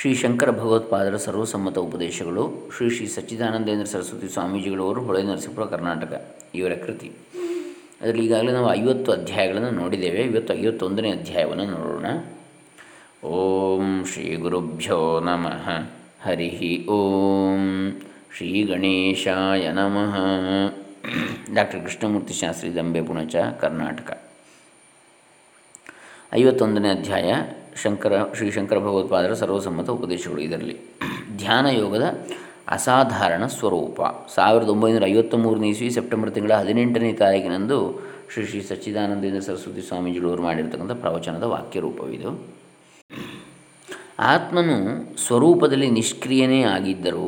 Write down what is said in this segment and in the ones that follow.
ಶ್ರೀ ಶಂಕರ ಭಗವತ್ಪಾದರ ಸರ್ವಸಮ್ಮತ ಉಪದೇಶಗಳು, ಶ್ರೀ ಶ್ರೀ ಸಚ್ಚಿದಾನಂದೇಂದ್ರ ಸರಸ್ವತಿ ಸ್ವಾಮೀಜಿಗಳವರು ಹೊಳೆ ನರಸೀಪುರ, ಕರ್ನಾಟಕ, ಇವರ ಕೃತಿ. ಅದರಲ್ಲಿ ಈಗಾಗಲೇ ನಾವು ಐವತ್ತು ಅಧ್ಯಾಯಗಳನ್ನು ನೋಡಿದ್ದೇವೆ. ಇವತ್ತು ಐವತ್ತೊಂದನೇ ಅಧ್ಯಾಯವನ್ನು ನೋಡೋಣ. ಓಂ ಶ್ರೀ ಗುರುಭ್ಯೋ ನಮಃ. ಹರಿ ಓಂ ಶ್ರೀ ಗಣೇಶಾಯ ನಮಃ. ಡಾಕ್ಟರ್ ಕೃಷ್ಣಮೂರ್ತಿ ಶಾಸ್ತ್ರಿ ದಂಬೆ ಪುಣಚ, ಕರ್ನಾಟಕ. ಐವತ್ತೊಂದನೇ ಅಧ್ಯಾಯ. ಶಂಕರ, ಶ್ರೀ ಶಂಕರ ಭಗವತ್ಪಾದರ ಸರ್ವಸಮ್ಮತ ಉಪದೇಶಗಳು ಇದರಲ್ಲಿ. ಧ್ಯಾನ ಯೋಗದ ಅಸಾಧಾರಣ ಸ್ವರೂಪ. ಸಾವಿರದ ಒಂಬೈನೂರ ಐವತ್ತ ಮೂರನೇ ಇಸ್ವಿ, ಸೆಪ್ಟೆಂಬರ್ ತಿಂಗಳ ಹದಿನೆಂಟನೇ ತಾರೀಕಿನಂದು ಶ್ರೀ ಶ್ರೀ ಸಚ್ಚಿದಾನಂದೇಂದ್ರ ಸರಸ್ವತಿ ಸ್ವಾಮೀಜಿಗಳವರು ಮಾಡಿರ್ತಕ್ಕಂಥ ಪ್ರವಚನದ ವಾಕ್ಯ ರೂಪವಿದು ಆತ್ಮನು ಸ್ವರೂಪದಲ್ಲಿ ನಿಷ್ಕ್ರಿಯನೇ ಆಗಿದ್ದರೂ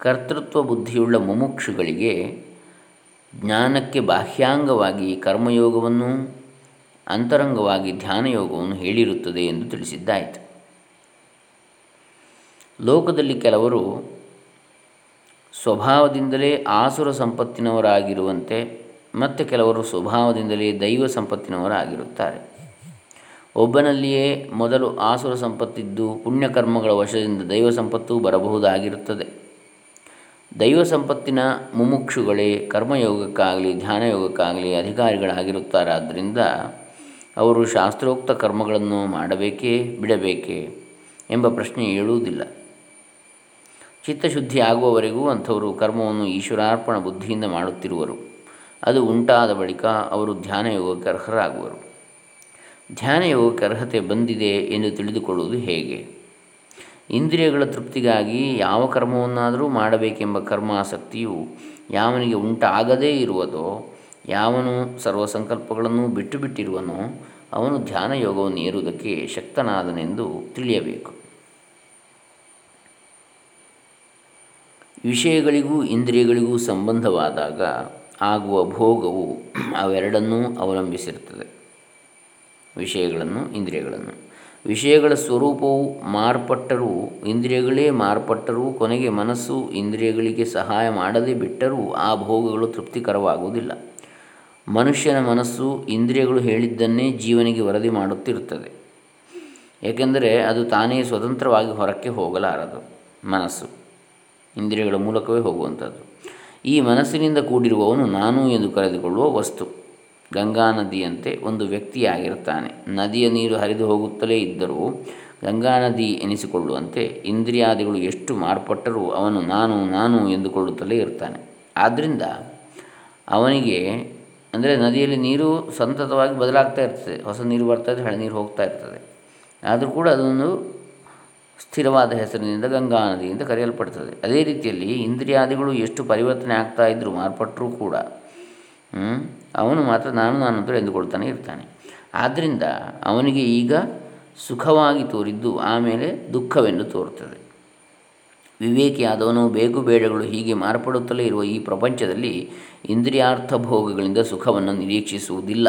ಕರ್ತೃತ್ವ ಬುದ್ಧಿಯುಳ್ಳ ಮುಮುಕ್ಷುಗಳಿಗೆ ಜ್ಞಾನಕ್ಕೆ ಬಾಹ್ಯಾಂಗವಾಗಿ ಕರ್ಮಯೋಗವನ್ನು ಅಂತರಂಗವಾಗಿ ಧ್ಯಾನಯೋಗವನ್ನು ಹೇಳಿರುತ್ತದೆ ಎಂದು ತಿಳಿಸಿದ್ದಾಯಿತು. ಲೋಕದಲ್ಲಿ ಕೆಲವರು ಸ್ವಭಾವದಿಂದಲೇ ಆಸುರ ಸಂಪತ್ತಿನವರಾಗಿರುವಂತೆ ಮತ್ತು ಕೆಲವರು ಸ್ವಭಾವದಿಂದಲೇ ದೈವ ಸಂಪತ್ತಿನವರಾಗಿರುತ್ತಾರೆ. ಒಬ್ಬನಲ್ಲಿಯೇ ಮೊದಲು ಆಸುರ ಸಂಪತ್ತಿದ್ದು ಪುಣ್ಯಕರ್ಮಗಳ ವಶದಿಂದ ದೈವ ಸಂಪತ್ತು ಬರಬಹುದಾಗಿರುತ್ತದೆ. ದೈವ ಸಂಪತ್ತಿನ ಮುಮುಕ್ಷುಗಳೇ ಕರ್ಮಯೋಗಕ್ಕಾಗಲಿ, ಧ್ಯಾನಯೋಗಕ್ಕಾಗಲಿ ಅಧಿಕಾರಿಗಳಾಗಿರುತ್ತಾರಾದ್ದರಿಂದ ಅವರು ಶಾಸ್ತ್ರೋಕ್ತ ಕರ್ಮಗಳನ್ನು ಮಾಡಬೇಕೇ ಬಿಡಬೇಕೇ ಎಂಬ ಪ್ರಶ್ನೆ ಏಳುವುದಿಲ್ಲ. ಚಿತ್ತಶುದ್ಧಿ ಆಗುವವರೆಗೂ ಅಂಥವರು ಕರ್ಮವನ್ನು ಈಶ್ವರಾರ್ಪಣ ಬುದ್ಧಿಯಿಂದ ಮಾಡುತ್ತಿರುವರು. ಅದು ಉಂಟಾದ ಬಳಿಕ ಅವರು ಧ್ಯಾನಯೋಗಕ್ಕೆ ಅರ್ಹರಾಗುವರು. ಧ್ಯಾನಯೋಗಕ್ಕೆ ಅರ್ಹತೆ ಬಂದಿದೆ ಎಂದು ತಿಳಿದುಕೊಳ್ಳುವುದು ಹೇಗೆ? ಇಂದ್ರಿಯಗಳ ತೃಪ್ತಿಗಾಗಿ ಯಾವ ಕರ್ಮವನ್ನಾದರೂ ಮಾಡಬೇಕೆಂಬ ಕರ್ಮಾಸಕ್ತಿಯು ಯಾವನಿಗೆ ಉಂಟಾಗದೇ ಇರುವುದೋ ಯಾವನು ಸರ್ವ ಸಂಕಲ್ಪಗಳನ್ನು ಬಿಟ್ಟು ಬಿಟ್ಟಿರುವನೋ ಅವನು ಧ್ಯಾನ ಯೋಗವನ್ನು ಏರುವುದಕ್ಕೆ ಶಕ್ತನಾದನೆಂದು ತಿಳಿಯಬೇಕು. ವಿಷಯಗಳಿಗೂ ಇಂದ್ರಿಯಗಳಿಗೂ ಸಂಬಂಧವಾದಾಗ ಆಗುವ ಭೋಗವು ಅವೆರಡನ್ನೂ ಅವಲಂಬಿಸಿರುತ್ತದೆ. ವಿಷಯಗಳನ್ನು, ಇಂದ್ರಿಯಗಳನ್ನು. ವಿಷಯಗಳ ಸ್ವರೂಪವು ಮಾರ್ಪಟ್ಟರೂ, ಇಂದ್ರಿಯಗಳೇ ಮಾರ್ಪಟ್ಟರೂ, ಕೊನೆಗೆ ಮನಸ್ಸು ಇಂದ್ರಿಯಗಳಿಗೆ ಸಹಾಯ ಮಾಡದೇ ಬಿಟ್ಟರೂ ಆ ಭೋಗಗಳು ತೃಪ್ತಿಕರವಾಗುವುದಿಲ್ಲ. ಮನುಷ್ಯನ ಮನಸ್ಸು ಇಂದ್ರಿಯಗಳು ಹೇಳಿದ್ದನ್ನೇ ಜೀವನಿಗೆ ವರದಿ ಮಾಡುತ್ತಿರುತ್ತದೆ. ಏಕೆಂದರೆ ಅದು ತಾನೇ ಸ್ವತಂತ್ರವಾಗಿ ಹೊರಕ್ಕೆ ಹೋಗಲಾರದು ಮನಸ್ಸು. ಇಂದ್ರಿಯಗಳ ಮೂಲಕವೇ ಹೋಗುವಂಥದ್ದು. ಈ ಮನಸ್ಸಿನಿಂದ ಕೂಡಿರುವವನು ನಾನು ಎಂದು ಕರೆದುಕೊಳ್ಳುವ ವಸ್ತು. ಗಂಗಾ ನದಿಯಂತೆ ಒಂದು ವ್ಯಕ್ತಿಯಾಗಿರುತ್ತಾನೆ. ನದಿಯ ನೀರು ಹರಿದು ಹೋಗುತ್ತಲೇ ಇದ್ದರೂ ಗಂಗಾ ನದಿ ಎನಿಸಿಕೊಳ್ಳುವಂತೆ ಇಂದ್ರಿಯಾದಿಗಳು ಎಷ್ಟು ಮಾರ್ಪಟ್ಟರೂ ಅವನು ನಾನು ನಾನು ಎಂದುಕೊಳ್ಳುತ್ತಲೇ ಇರ್ತಾನೆ. ಆದ್ದರಿಂದ ಅವನಿಗೆ ಅಂದರೆ ನದಿಯಲ್ಲಿ ನೀರು ಸಂತತವಾಗಿ ಬದಲಾಗ್ತಾ ಇರ್ತದೆ. ಹೊಸ ನೀರು ಬರ್ತಾ ಇದ್ದರೆ ಹಳೆ ನೀರು ಹೋಗ್ತಾ ಇರ್ತದೆ. ಆದರೂ ಕೂಡ ಅದೊಂದು ಸ್ಥಿರವಾದ ಹೆಸರಿನಿಂದ ಗಂಗಾ ನದಿ ಅಂತ ಕರೆಯಲ್ಪಡ್ತದೆ. ಅದೇ ರೀತಿಯಲ್ಲಿ ಇಂದ್ರಿಯಾದಿಗಳು ಎಷ್ಟು ಪರಿವರ್ತನೆ ಆಗ್ತಾ ಇದ್ದರೂ ಮಾರ್ಪಟ್ಟರೂ ಕೂಡ ಅವನು ಮಾತ್ರ ನಾನು ನಾನು ಅಂತ ಎಂದುಕೊಳ್ತಾನೆ ಇರ್ತಾನೆ. ಆದ್ದರಿಂದ ಅವನಿಗೆ ಈಗ ಸುಖವಾಗಿ ತೋರಿದ್ದು ಆಮೇಲೆ ದುಃಖವೆಂದು ತೋರುತ್ತದೆ ವಿವೇಕಿಯಾದವನು ಬೇಗು ಬೇಡಗಳು ಹೀಗೆ ಮಾರ್ಪಡುತ್ತಲೇ ಇರುವ ಈ ಪ್ರಪಂಚದಲ್ಲಿ ಇಂದ್ರಿಯಾರ್ಥ ಭೋಗಗಳಿಂದ ಸುಖವನ್ನು ನಿರೀಕ್ಷಿಸುವುದಿಲ್ಲ.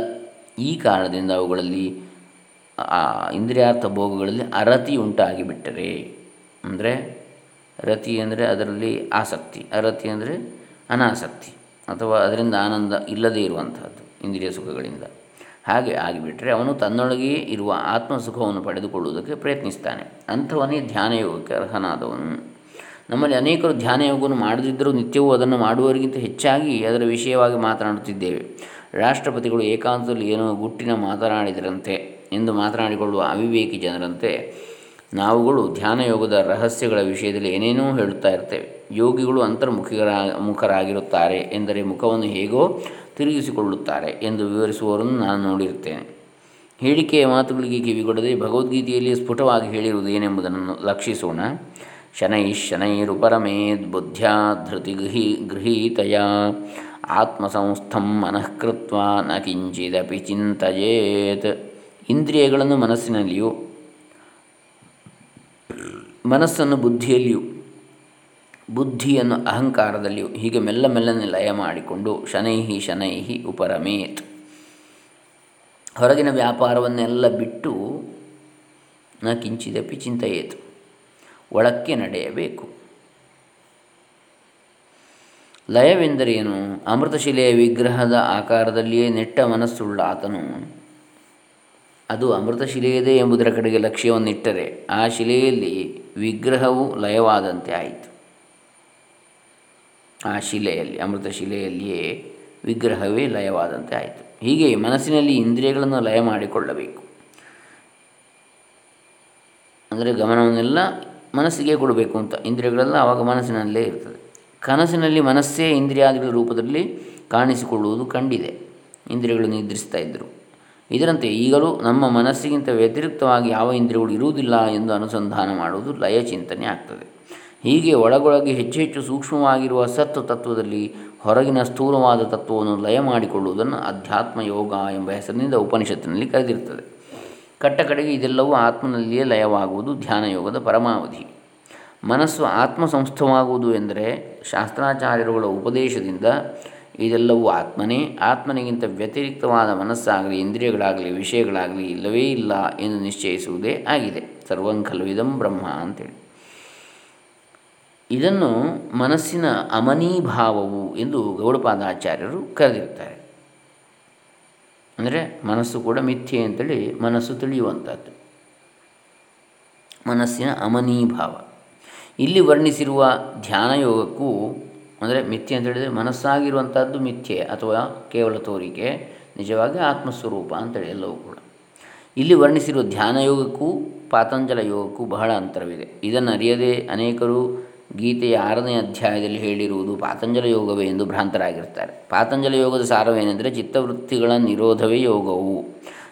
ಈ ಕಾರಣದಿಂದ ಅವುಗಳಲ್ಲಿ ಇಂದ್ರಿಯಾರ್ಥ ಭೋಗಗಳಲ್ಲಿ ಅರತಿ ಉಂಟಾಗಿಬಿಟ್ಟರೆ, ಅಂದರೆ ರತಿ ಅಂದರೆ ಅದರಲ್ಲಿ ಆಸಕ್ತಿ, ಅರತಿ ಅಂದರೆ ಅನಾಸಕ್ತಿ, ಅಥವಾ ಅದರಿಂದ ಆನಂದ ಇಲ್ಲದೇ ಇರುವಂಥದ್ದು ಇಂದ್ರಿಯ ಸುಖಗಳಿಂದ. ಹಾಗೆ ಆಗಿಬಿಟ್ಟರೆ ಅವನು ತನ್ನೊಳಗೆ ಇರುವ ಆತ್ಮ ಸುಖವನ್ನು ಪಡೆದುಕೊಳ್ಳುವುದಕ್ಕೆ ಪ್ರಯತ್ನಿಸ್ತಾನೆ. ಅಂಥವನೇ ಧ್ಯಾನಯೋಗಕ್ಕೆ ಅರ್ಹನಾದವನು. ನಮ್ಮಲ್ಲಿ ಅನೇಕರು ಧ್ಯಾನ ಯೋಗವನ್ನು ಮಾಡದಿದ್ದರೂ ನಿತ್ಯವೂ ಅದನ್ನು ಮಾಡುವವರಿಗಿಂತ ಹೆಚ್ಚಾಗಿ ಅದರ ವಿಷಯವಾಗಿ ಮಾತನಾಡುತ್ತಿದ್ದೇವೆ. ರಾಷ್ಟ್ರಪತಿಗಳು ಏಕಾಂತದಲ್ಲಿ ಏನೋ ಗುಟ್ಟಿನ ಮಾತನಾಡಿದರಂತೆ ಎಂದು ಮಾತನಾಡಿಕೊಳ್ಳುವ ಅವಿವೇಕಿ ಜನರಂತೆ ನಾವುಗಳು ಧ್ಯಾನಯೋಗದ ರಹಸ್ಯಗಳ ವಿಷಯದಲ್ಲಿ ಏನೇನೋ ಹೇಳುತ್ತಾ ಇರ್ತೇವೆ. ಯೋಗಿಗಳು ಅಂತರ್ಮುಖಿಗರ, ಮುಖರಾಗಿರುತ್ತಾರೆ ಎಂದರೆ ಮುಖವನ್ನು ಹೇಗೋ ತಿರುಗಿಸಿಕೊಳ್ಳುತ್ತಾರೆ ಎಂದು ವಿವರಿಸುವವರನ್ನು ನಾನು ನೋಡಿರುತ್ತೇನೆ. ಹೇಳಿಕೆಯ ಮಾತುಗಳಿಗೆ ಕಿವಿಗೊಡದೆ ಭಗವದ್ಗೀತೆಯಲ್ಲಿ ಸ್ಫುಟವಾಗಿ ಹೇಳಿರುವುದು ಏನೆಂಬುದನ್ನು ಲಕ್ಷಿಸೋಣ. ಶನೈಶನೈರುಪರಮೇದ್ ಬುದ್ಧ್ಯಾ ಧೃತಿ ಗೃಹಿ, ಗೃಹೀತಯ. ಆತ್ಮಸಂಸ್ಥಂ ಮನಃಕೃತ್ವ ನ ಕಿಂಚಿದಪಿ ಚಿಂತೆಯೇತ್. ಇಂದ್ರಿಯಗಳನ್ನು ಮನಸ್ಸಿನಲ್ಲಿಯೂ, ಮನಸ್ಸನ್ನು ಬುದ್ಧಿಯಲ್ಲಿಯೂ, ಬುದ್ಧಿಯನ್ನು ಅಹಂಕಾರದಲ್ಲಿಯೂ, ಹೀಗೆ ಮೆಲ್ಲ ಮೆಲ್ಲನೆ ಲಯ ಮಾಡಿಕೊಂಡು ಶನೈಹಿ ಶನೈಹಿ ಉಪರಮೇತ್. ಹೊರಗಿನ ವ್ಯಾಪಾರವನ್ನೆಲ್ಲ ಬಿಟ್ಟು ನ ಕಿಂಚಿದಪಿ ಚಿಂತೆಯೇತು. ಒಳಕ್ಕೆ ನಡೆಯಬೇಕು. ಲಯವೆಂದರೇನು? ಅಮೃತಶಿಲೆಯ ವಿಗ್ರಹದ ಆಕಾರದಲ್ಲಿಯೇ ನೆಟ್ಟ ಮನಸ್ಸುಳ್ಳ ಆತನು. ಅದು ಅಮೃತಶಿಲೆಯದೇ ಎಂಬುದರ ಕಡೆಗೆ ಲಕ್ಷ್ಯವನ್ನಿಟ್ಟರೆ ಆ ಶಿಲೆಯಲ್ಲಿ ವಿಗ್ರಹವು ಲಯವಾದಂತೆ ಆಯಿತು. ಆ ಶಿಲೆಯಲ್ಲಿ ಅಮೃತ ಶಿಲೆಯಲ್ಲಿಯೇ ವಿಗ್ರಹವೇ ಲಯವಾದಂತೆ ಆಯಿತು. ಹೀಗೆ ಮನಸ್ಸಿನಲ್ಲಿ ಇಂದ್ರಿಯಗಳನ್ನು ಲಯ ಮಾಡಿಕೊಳ್ಳಬೇಕು. ಅಂದರೆ ಗಮನವನ್ನೆಲ್ಲ ಮನಸ್ಸಿಗೆ ಕೊಡಬೇಕು ಅಂತ ಇಂದ್ರಿಯಗಳೆಲ್ಲ ಆವಾಗ ಮನಸ್ಸಿನಲ್ಲೇ ಇರ್ತದೆ. ಕನಸಿನಲ್ಲಿ ಮನಸ್ಸೇ ಇಂದ್ರಿಯಾದಿಗಳ ರೂಪದಲ್ಲಿ ಕಾಣಿಸಿಕೊಳ್ಳುವುದು ಕಂಡಿದೆ. ಇಂದ್ರಿಯಗಳು ನಿದ್ರಿಸ್ತಾ ಇದ್ದರು. ಇದರಂತೆ ಈಗಲೂ ನಮ್ಮ ಮನಸ್ಸಿಗಿಂತ ವ್ಯತಿರಿಕ್ತವಾಗಿ ಯಾವ ಇಂದ್ರಿಯಗಳು ಇರುವುದಿಲ್ಲ ಎಂದು ಅನುಸಂಧಾನ ಮಾಡುವುದು ಲಯ ಚಿಂತನೆ ಆಗ್ತದೆ. ಹೀಗೆ ಒಳಗೊಳಗೆ ಹೆಚ್ಚು ಹೆಚ್ಚು ಸೂಕ್ಷ್ಮವಾಗಿರುವ ಸತ್ತು ತತ್ವದಲ್ಲಿ ಹೊರಗಿನ ಸ್ಥೂಲವಾದ ತತ್ವವನ್ನು ಲಯ ಮಾಡಿಕೊಳ್ಳುವುದನ್ನು ಅಧ್ಯಾತ್ಮ ಯೋಗ ಎಂಬ ಹೆಸರಿನಿಂದ ಉಪನಿಷತ್ತಿನಲ್ಲಿ ಕರೆದಿರ್ತದೆ. ಕಟ್ಟ ಕಡೆಗೆ ಇದೆಲ್ಲವೂ ಆತ್ಮನಲ್ಲಿಯೇ ಲಯವಾಗುವುದು ಧ್ಯಾನಯೋಗದ ಪರಮಾವಧಿ. ಮನಸ್ಸು ಆತ್ಮ ಸಂಸ್ಥವಾಗುವುದು ಎಂದರೆ ಶಾಸ್ತ್ರಾಚಾರ್ಯರುಗಳ ಉಪದೇಶದಿಂದ ಇದೆಲ್ಲವೂ ಆತ್ಮನೇ. ಆತ್ಮನಿಗಿಂತ ವ್ಯತಿರಿಕ್ತವಾದ ಮನಸ್ಸಾಗಲಿ, ಇಂದ್ರಿಯಗಳಾಗಲಿ, ವಿಷಯಗಳಾಗಲಿ ಇಲ್ಲವೇ ಇಲ್ಲ ಎಂದು ನಿಶ್ಚಯಿಸುವುದೇ ಆಗಿದೆ. ಸರ್ವಂ ಖಲ್ವಿದಂ ಬ್ರಹ್ಮ ಅಂತೇಳಿ. ಇದನ್ನು ಮನಸ್ಸಿನ ಅಮನೀಭಾವವು ಎಂದು ಗೌಡಪಾದಾಚಾರ್ಯರು ಕರೆದಿರ್ತಾರೆ ಅಂದರೆ ಮನಸ್ಸು ಕೂಡ ಮಿಥ್ಯೆ ಅಂತೇಳಿ ಮನಸ್ಸು ತಿಳಿಯುವಂಥದ್ದು. ಮನಸ್ಸಿನ ಅಮನೀಭಾವ. ಇಲ್ಲಿ ವರ್ಣಿಸಿರುವ ಧ್ಯಾನಯೋಗಕ್ಕೂ ಅಂದರೆ ಮಿಥ್ಯೆ ಅಂತ ಹೇಳಿದರೆ ಮನಸ್ಸಾಗಿರುವಂಥದ್ದು ಮಿಥ್ಯೆ ಅಥವಾ ಕೇವಲ ತೋರಿಕೆ, ನಿಜವಾಗಿ ಆತ್ಮಸ್ವರೂಪ ಅಂತೇಳಿ ಎಲ್ಲವೂ ಕೂಡ. ಇಲ್ಲಿ ವರ್ಣಿಸಿರುವ ಧ್ಯಾನಯೋಗಕ್ಕೂ ಪಾತಂಜಲ ಯೋಗಕ್ಕೂ ಬಹಳ ಅಂತರವಿದೆ. ಇದನ್ನು ಅರಿಯದೆ ಅನೇಕರು ಗೀತೆಯ ಆರನೇ ಅಧ್ಯಾಯದಲ್ಲಿ ಹೇಳಿರುವುದು ಪಾತಂಜಲ ಯೋಗವೇ ಎಂದು ಭ್ರಾಂತರಾಗಿರ್ತಾರೆ ಪಾತಂಜಲ ಯೋಗದ ಸಾರವೇನೆಂದರೆ ಚಿತ್ತವೃತ್ತಿಗಳ ನಿರೋಧವೇ ಯೋಗವು.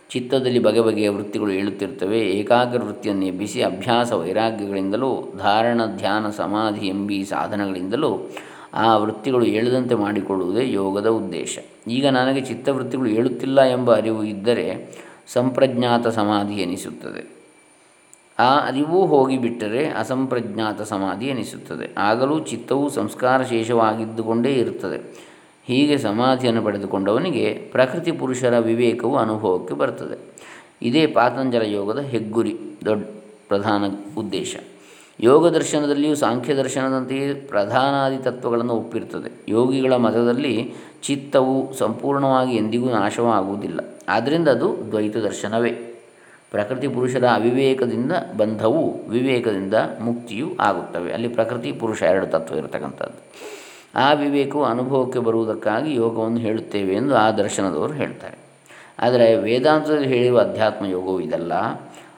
ಚಿತ್ತದಲ್ಲಿ ಬಗೆ ಬಗೆಯ ವೃತ್ತಿಗಳು ಏಳುತ್ತಿರ್ತವೆ ಏಕಾಗ್ರ ವೃತ್ತಿಯನ್ನು ಎಬ್ಬಿಸಿ ಅಭ್ಯಾಸ ವೈರಾಗ್ಯಗಳಿಂದಲೂ, ಧಾರಣ, ಧ್ಯಾನ, ಸಮಾಧಿ ಎಂಬಿ ಸಾಧನಗಳಿಂದಲೂ ಆ ವೃತ್ತಿಗಳು ಏಳದಂತೆ ಮಾಡಿಕೊಳ್ಳುವುದೇ ಯೋಗದ ಉದ್ದೇಶ. ಈಗ ನನಗೆ ಚಿತ್ತವೃತ್ತಿಗಳು ಏಳುತ್ತಿಲ್ಲ ಎಂಬ ಅರಿವು ಇದ್ದರೆ ಸಂಪ್ರಜ್ಞಾತ ಸಮಾಧಿ ಎನಿಸುತ್ತದೆ. ಆ ಅರಿವು ಹೋಗಿಬಿಟ್ಟರೆ ಅಸಂಪ್ರಜ್ಞಾತ ಸಮಾಧಿ ಎನಿಸುತ್ತದೆ. ಆಗಲೂ ಚಿತ್ತವು ಸಂಸ್ಕಾರ ಶೇಷವಾಗಿದ್ದುಕೊಂಡೇ ಇರುತ್ತದೆ. ಹೀಗೆ ಸಮಾಧಿಯನ್ನು ಪಡೆದುಕೊಂಡವನಿಗೆ ಪ್ರಕೃತಿ ಪುರುಷರ ವಿವೇಕವು ಅನುಭವಕ್ಕೆ ಬರ್ತದೆ ಇದೇ ಪಾತಂಜಲ ಯೋಗದ ಹೆಗ್ಗುರಿ, ದೊಡ್ಡ ಪ್ರಧಾನ ಉದ್ದೇಶ. ಯೋಗ ದರ್ಶನದಲ್ಲಿಯೂ ಸಾಂಖ್ಯ ದರ್ಶನದಂತೆಯೇ ಪ್ರಧಾನಾದಿ ತತ್ವಗಳನ್ನು ಒಪ್ಪಿರ್ತದೆ ಯೋಗಿಗಳ ಮತದಲ್ಲಿ ಚಿತ್ತವು ಸಂಪೂರ್ಣವಾಗಿ ಎಂದಿಗೂ ನಾಶವಾಗುವುದಿಲ್ಲ. ಆದ್ದರಿಂದ ಅದು ದ್ವೈತ ದರ್ಶನವೇ. ಪ್ರಕೃತಿ ಪುರುಷರ ಅವಿವೇಕದಿಂದ ಬಂಧವು, ವಿವೇಕದಿಂದ ಮುಕ್ತಿಯೂ ಆಗುತ್ತವೆ. ಅಲ್ಲಿ ಪ್ರಕೃತಿ ಪುರುಷ ಎರಡು ತತ್ವ ಇರತಕ್ಕಂಥದ್ದು. ಆ ವಿವೇಕವು ಅನುಭವಕ್ಕೆ ಬರುವುದಕ್ಕಾಗಿ ಯೋಗವನ್ನು ಹೇಳುತ್ತೇವೆ ಎಂದು ಆ ದರ್ಶನದವರು ಹೇಳ್ತಾರೆ. ಆದರೆ ವೇದಾಂತದಲ್ಲಿ ಹೇಳಿರುವ ಅಧ್ಯಾತ್ಮ ಯೋಗವು ಇದಲ್ಲ.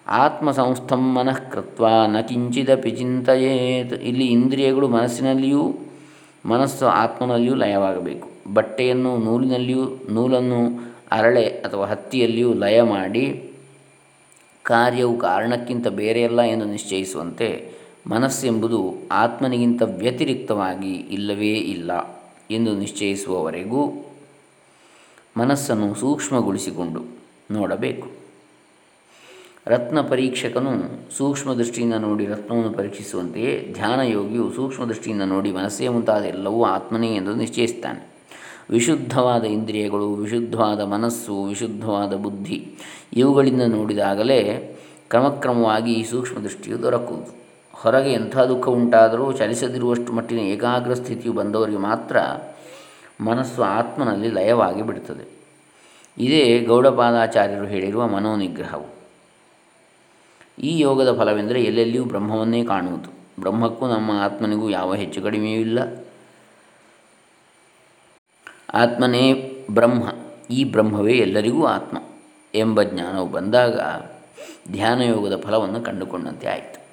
ಆತ್ಮ ಸಂಸ್ಥಂ ಮನಃ ಕೃತ್ವ ನ ಕಿಂಚಿದಪಿ ಚಿಂತೆಯೇತ್. ಇಲ್ಲಿ ಇಂದ್ರಿಯಗಳು ಮನಸ್ಸಿನಲ್ಲಿಯೂ, ಮನಸ್ಸು ಆತ್ಮನಲ್ಲಿಯೂ ಲಯವಾಗಬೇಕು. ಬಟ್ಟೆಯನ್ನು ನೂಲಿನಲ್ಲಿಯೂ, ನೂಲನ್ನು ಅರಳೆ ಅಥವಾ ಹತ್ತಿಯಲ್ಲಿಯೂ ಲಯ ಮಾಡಿ ಕಾರ್ಯವು ಕಾರಣಕ್ಕಿಂತ ಬೇರೆಯಲ್ಲ ಎಂದು ನಿಶ್ಚಯಿಸುವಂತೆ ಮನಸ್ಸೆಂಬುದು ಆತ್ಮನಿಗಿಂತ ವ್ಯತಿರಿಕ್ತವಾಗಿ ಇಲ್ಲವೇ ಇಲ್ಲ ಎಂದು ನಿಶ್ಚಯಿಸುವವರೆಗೂ ಮನಸ್ಸನ್ನು ಸೂಕ್ಷ್ಮಗೊಳಿಸಿಕೊಂಡು ನೋಡಬೇಕು. ರತ್ನ ಪರೀಕ್ಷಕನು ಸೂಕ್ಷ್ಮ ದೃಷ್ಟಿಯಿಂದ ನೋಡಿ ರತ್ನವನ್ನು ಪರೀಕ್ಷಿಸುವಂತೆಯೇ ಧ್ಯಾನಯೋಗಿಯು ಸೂಕ್ಷ್ಮ ದೃಷ್ಟಿಯಿಂದ ನೋಡಿ ಮನಸ್ಸೇ ಮುಂತಾದ ಎಲ್ಲವೂ ಆತ್ಮನೇ ಎಂದು ನಿಶ್ಚಯಿಸ್ತಾನೆ ವಿಶುದ್ಧವಾದ ಇಂದ್ರಿಯಗಳು, ವಿಶುದ್ಧವಾದ ಮನಸ್ಸು, ವಿಶುದ್ಧವಾದ ಬುದ್ಧಿ, ಇವುಗಳಿಂದ ನೋಡಿದಾಗಲೇ ಕ್ರಮಕ್ರಮವಾಗಿ ಈ ಸೂಕ್ಷ್ಮ ದೃಷ್ಟಿಯು ದೊರಕುವುದು. ಹೊರಗೆ ಎಂಥ ದುಃಖ ಉಂಟಾದರೂ ಚಲಿಸದಿರುವಷ್ಟು ಮಟ್ಟಿನ ಏಕಾಗ್ರ ಸ್ಥಿತಿಯು ಬಂದವರಿಗೆ ಮಾತ್ರ ಮನಸ್ಸು ಆತ್ಮನಲ್ಲಿ ಲಯವಾಗಿ ಬಿಡುತ್ತದೆ. ಇದೇ ಗೌಡಪಾದಾಚಾರ್ಯರು ಹೇಳಿರುವ ಮನೋನಿಗ್ರಹವು. ಈ ಯೋಗದ ಫಲವೆಂದರೆ ಎಲ್ಲೆಲ್ಲಿಯೂ ಬ್ರಹ್ಮವನ್ನೇ ಕಾಣುವುದು. ಬ್ರಹ್ಮಕ್ಕೂ ನಮ್ಮ ಆತ್ಮನಿಗೂ ಯಾವ ಹೆಚ್ಚು ಕಡಿಮೆಯೂ ಇಲ್ಲ. ಆತ್ಮನೇ ಬ್ರಹ್ಮ. ಈ ಬ್ರಹ್ಮವೇ ಎಲ್ಲರಿಗೂ ಆತ್ಮ ಎಂಬ ಜ್ಞಾನವು ಬಂದಾಗ ಧ್ಯಾನಯೋಗದ ಫಲವನ್ನು ಕಂಡುಕೊಂಡಂತೆ ಆಯಿತು.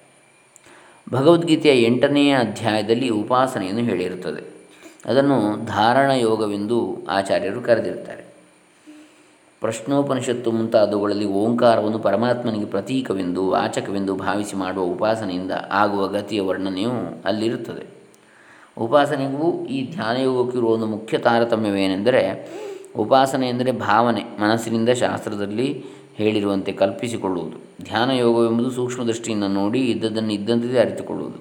ಭಗವದ್ಗೀತೆಯ ಎಂಟನೆಯ ಅಧ್ಯಾಯದಲ್ಲಿ ಉಪಾಸನೆಯನ್ನು ಹೇಳಿರುತ್ತದೆ. ಅದನ್ನು ಧಾರಣ ಯೋಗವೆಂದು ಆಚಾರ್ಯರು ಕರೆದಿರುತ್ತಾರೆ. ಪ್ರಶ್ನೋಪನಿಷತ್ತು ಮುಂತಾದವುಗಳಲ್ಲಿ ಓಂಕಾರವನ್ನು ಪರಮಾತ್ಮನಿಗೆ ಪ್ರತೀಕವೆಂದು, ವಾಚಕವೆಂದು ಭಾವಿಸಿ ಮಾಡುವ ಉಪಾಸನೆಯಿಂದ ಆಗುವ ಗತಿಯ ವರ್ಣನೆಯು ಅಲ್ಲಿರುತ್ತದೆ. ಉಪಾಸನೆಗೂ ಈ ಧ್ಯಾನಯೋಗಕ್ಕೂ ಇರುವ ಒಂದು ಮುಖ್ಯ ತಾರತಮ್ಯವೇನೆಂದರೆ ಉಪಾಸನೆ ಎಂದರೆ ಭಾವನೆ, ಮನಸ್ಸಿನಿಂದ ಶಾಸ್ತ್ರದಲ್ಲಿ ಹೇಳಿರುವಂತೆ ಕಲ್ಪಿಸಿಕೊಳ್ಳುವುದು. ಧ್ಯಾನ ಯೋಗವೆಂಬುದು ಸೂಕ್ಷ್ಮ ದೃಷ್ಟಿಯಿಂದ ನೋಡಿ ಇದ್ದದನ್ನು ಇದ್ದಂತೆ ಅರಿತುಕೊಳ್ಳುವುದು.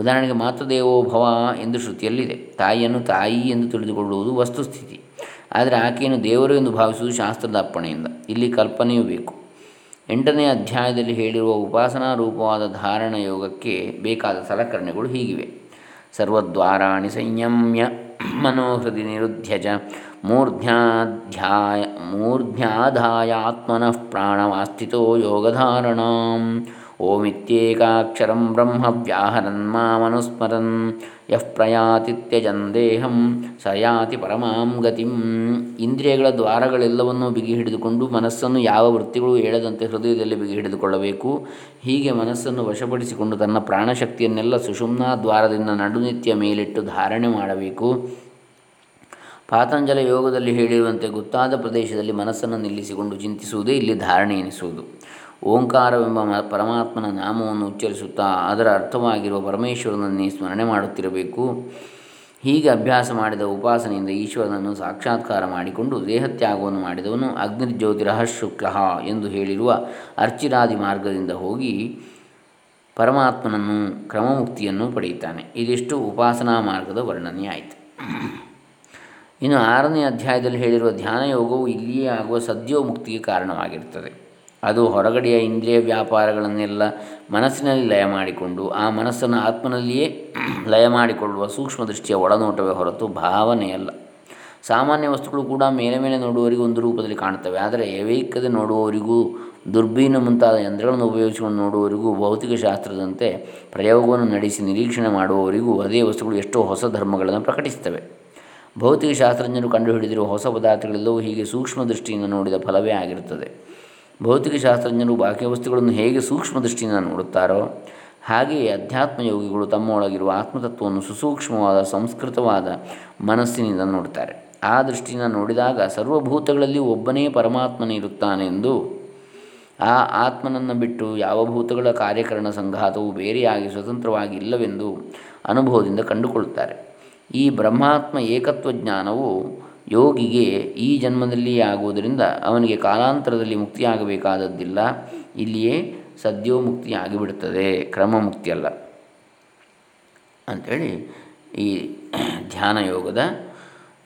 ಉದಾಹರಣೆಗೆ ಮಾತೃದೇವೋ ಭವ ಎಂದು ಶ್ರುತಿಯಲ್ಲಿದೆ. ತಾಯಿಯನ್ನು ತಾಯಿ ಎಂದು ತಿಳಿದುಕೊಳ್ಳುವುದು ವಸ್ತುಸ್ಥಿತಿ. ಆದರೆ ಆಕೆಯನ್ನು ದೇವರು ಎಂದು ಭಾವಿಸುವುದು ಶಾಸ್ತ್ರದ ಅಪ್ಪಣೆಯಿಂದ. ಇಲ್ಲಿ ಕಲ್ಪನೆಯೂ ಬೇಕು. ಎಂಟನೇ ಅಧ್ಯಾಯದಲ್ಲಿ ಹೇಳಿರುವ ಉಪಾಸನಾ ರೂಪವಾದ ಧಾರಣ ಯೋಗಕ್ಕೆ ಬೇಕಾದ ಸಲಕರಣೆಗಳು ಹೀಗಿವೆ. ಸರ್ವದ್ವಾರಾಣಿ ಸಂಯಮ್ಯ ಮನೋಹೃದಿ ನಿರುದ್ಧ್ಯ ಚ ಮೂರ್ಧ್ಯಾಧ್ಯಾಯ ಮೂರ್ಧ್ಯಾಧಾಯಾತ್ಮನಃ ಪ್ರಾಣವಾಸ್ಥಿತೋ ಯೋಗಧಾರಣಾಂ ಓಮಿತ್ಯೇಕಾಕ್ಷರಂ ಬ್ರಹ್ಮ ವ್ಯಾಹರನ್ ಮಾಮನುಸ್ಮರನ್ ಯಃ ಪ್ರಯಾತಿತ್ಯಜನ್ ದೇಹಂ ಸಯಾತಿ ಪರಮಾಂ ಗತಿಂ. ಇಂದ್ರಿಯಗಳ ದ್ವಾರಗಳೆಲ್ಲವನ್ನೂ ಬಿಗಿ ಹಿಡಿದುಕೊಂಡು ಮನಸ್ಸನ್ನು ಯಾವ ವೃತ್ತಿಗಳು ಹೇಳದಂತೆ ಹೃದಯದಲ್ಲಿ ಬಿಗಿ ಹಿಡಿದುಕೊಳ್ಳಬೇಕು. ಹೀಗೆ ಮನಸ್ಸನ್ನು ವಶಪಡಿಸಿಕೊಂಡು ತನ್ನ ಪ್ರಾಣಶಕ್ತಿಯನ್ನೆಲ್ಲ ಸುಷುಮ್ನಾ ದ್ವಾರದಿಂದ ನಡುನಿತ್ಯ ಮೇಲಿಟ್ಟು ಧಾರಣೆ ಮಾಡಬೇಕು. ಪಾತಂಜಲ ಯೋಗದಲ್ಲಿ ಹೇಳಿರುವಂತೆ ಗೊತ್ತಾದ ಪ್ರದೇಶದಲ್ಲಿ ಮನಸ್ಸನ್ನು ನಿಲ್ಲಿಸಿಕೊಂಡು ಚಿಂತಿಸುವುದೇ ಇಲ್ಲಿ ಧಾರಣೆ ಎನಿಸುವುದು. ಓಂಕಾರವೆಂಬ ಪರಮಾತ್ಮನ ನಾಮವನ್ನು ಉಚ್ಚರಿಸುತ್ತಾ ಅದರ ಅರ್ಥವಾಗಿರುವ ಪರಮೇಶ್ವರನನ್ನೇ ಸ್ಮರಣೆ ಮಾಡುತ್ತಿರಬೇಕು. ಹೀಗೆ ಅಭ್ಯಾಸ ಮಾಡಿದ ಉಪಾಸನೆಯಿಂದ ಈಶ್ವರನನ್ನು ಸಾಕ್ಷಾತ್ಕಾರ ಮಾಡಿಕೊಂಡು ದೇಹತ್ಯಾಗವನ್ನು ಮಾಡಿದವನು ಅಗ್ನಿರ್ಜ್ಯೋತಿರಹ ಶುಕ್ಲ ಎಂದು ಹೇಳಿರುವ ಅರ್ಚಿರಾದಿ ಮಾರ್ಗದಿಂದ ಹೋಗಿ ಪರಮಾತ್ಮನನ್ನು ಕ್ರಮಮುಕ್ತಿಯನ್ನು ಪಡೆಯುತ್ತಾನೆ. ಇದಿಷ್ಟು ಉಪಾಸನಾ ಮಾರ್ಗದ ವರ್ಣನೆಯಾಯಿತು ಇನ್ನು ಆರನೇ ಅಧ್ಯಾಯದಲ್ಲಿ ಹೇಳಿರುವ ಧ್ಯಾನ ಯೋಗವು ಇಲ್ಲಿಯೇ ಆಗುವ ಸದ್ಯೋ ಮುಕ್ತಿಗೆ ಕಾರಣವಾಗಿರುತ್ತದೆ. ಅದು ಹೊರಗಡೆಯ ಇಂದ್ರಿಯ ವ್ಯಾಪಾರಗಳನ್ನೆಲ್ಲ ಮನಸ್ಸಿನಲ್ಲಿ ಲಯ ಮಾಡಿಕೊಂಡು, ಆ ಮನಸ್ಸನ್ನು ಆತ್ಮನಲ್ಲಿಯೇ ಲಯ ಮಾಡಿಕೊಳ್ಳುವ ಸೂಕ್ಷ್ಮ ದೃಷ್ಟಿಯ ಒಳನೋಟವೇ ಹೊರತು ಭಾವನೆಯಲ್ಲ. ಸಾಮಾನ್ಯ ವಸ್ತುಗಳು ಕೂಡ ಮೇಲೆ ಮೇಲೆ ನೋಡುವವರಿಗೂ ಒಂದು ರೂಪದಲ್ಲಿ ಕಾಣುತ್ತವೆ. ಆದರೆ ಏವೈಕತೆ ನೋಡುವವರಿಗೂ, ದುರ್ಬೀನ ಮುಂತಾದ ಯಂತ್ರಗಳನ್ನು ಉಪಯೋಗಿಸಿಕೊಂಡು ನೋಡುವವರಿಗೂ ಭೌತಿಕ ಶಾಸ್ತ್ರದಂತೆ ಪ್ರಯೋಗವನ್ನು ನಡೆಸಿ ನಿರೀಕ್ಷಣೆ ಮಾಡುವವರಿಗೂ ಅದೇ ವಸ್ತುಗಳು ಎಷ್ಟೋ ಹೊಸ ಧರ್ಮಗಳನ್ನು ಪ್ರಕಟಿಸುತ್ತವೆ. ಭೌತಿಕ ಶಾಸ್ತ್ರಜ್ಞರು ಕಂಡುಹಿಡಿದಿರುವ ಹೊಸ ಪದಾರ್ಥಗಳೆಲ್ಲವೂ ಹೀಗೆ ಸೂಕ್ಷ್ಮ ದೃಷ್ಟಿಯಿಂದ ನೋಡಿದ ಫಲವೇ ಆಗಿರುತ್ತದೆ. ಭೌತಿಕ ಶಾಸ್ತ್ರಜ್ಞರು ಬಾಹ್ಯ ವಸ್ತುಗಳನ್ನು ಹೇಗೆ ಸೂಕ್ಷ್ಮ ದೃಷ್ಟಿಯಿಂದ ನೋಡುತ್ತಾರೋ, ಹಾಗೆಯೇ ಅಧ್ಯಾತ್ಮ ಯೋಗಿಗಳು ತಮ್ಮೊಳಗಿರುವ ಆತ್ಮತತ್ವವನ್ನು ಸುಸೂಕ್ಷ್ಮವಾದ, ಸಂಸ್ಕೃತವಾದ ಮನಸ್ಸಿನಿಂದ ನೋಡುತ್ತಾರೆ. ಆ ದೃಷ್ಟಿಯಿಂದ ನೋಡಿದಾಗ ಸರ್ವಭೂತಗಳಲ್ಲಿ ಒಬ್ಬನೇ ಪರಮಾತ್ಮನಿರುತ್ತಾನೆಂದು ಆ ಆತ್ಮನನ್ನು ಬಿಟ್ಟು ಯಾವ ಭೂತಗಳ ಕಾರ್ಯಕರಣ ಸಂಘಾತವು ಬೇರೆಯಾಗಿ ಸ್ವತಂತ್ರವಾಗಿ ಇಲ್ಲವೆಂದು ಅನುಭವದಿಂದ ಕಂಡುಕೊಳ್ಳುತ್ತಾರೆ. ಈ ಬ್ರಹ್ಮಾತ್ಮ ಏಕತ್ವ ಜ್ಞಾನವು ಯೋಗಿಗೆ ಈ ಜನ್ಮದಲ್ಲಿಯೇ ಆಗುವುದರಿಂದ ಅವನಿಗೆ ಕಾಲಾಂತರದಲ್ಲಿ ಮುಕ್ತಿಯಾಗಬೇಕಾದದ್ದಿಲ್ಲ. ಇಲ್ಲಿಯೇ ಸದ್ಯೋ ಮುಕ್ತಿ ಆಗಿಬಿಡುತ್ತದೆ ಕ್ರಮ ಮುಕ್ತಿಯಲ್ಲ ಅಂಥೇಳಿ ಈ ಧ್ಯಾನ ಯೋಗದ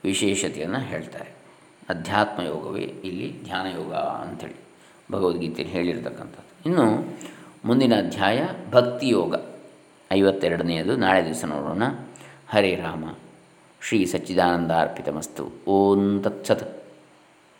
ವಿಶೇಷತೆಯನ್ನು ಹೇಳ್ತಾರೆ. ಅಧ್ಯಾತ್ಮ ಯೋಗವೇ ಇಲ್ಲಿ ಧ್ಯಾನ ಯೋಗ ಅಂಥೇಳಿ ಭಗವದ್ಗೀತೆಯಲ್ಲಿ ಹೇಳಿರ್ತಕ್ಕಂಥದ್ದು. ಇನ್ನು ಮುಂದಿನ ಅಧ್ಯಾಯ ಭಕ್ತಿಯೋಗ ಐವತ್ತೆರಡನೆಯದು. ನಾಳೆ ದಿವಸ ನೋಡೋಣ. ಹರೇ ರಾಮ. ಶ್ರೀ ಸಚ್ಚಿದಾನಂದಾರ್ಪಿತಮಸ್ತು ಓಂ ತತ್ಸತ್.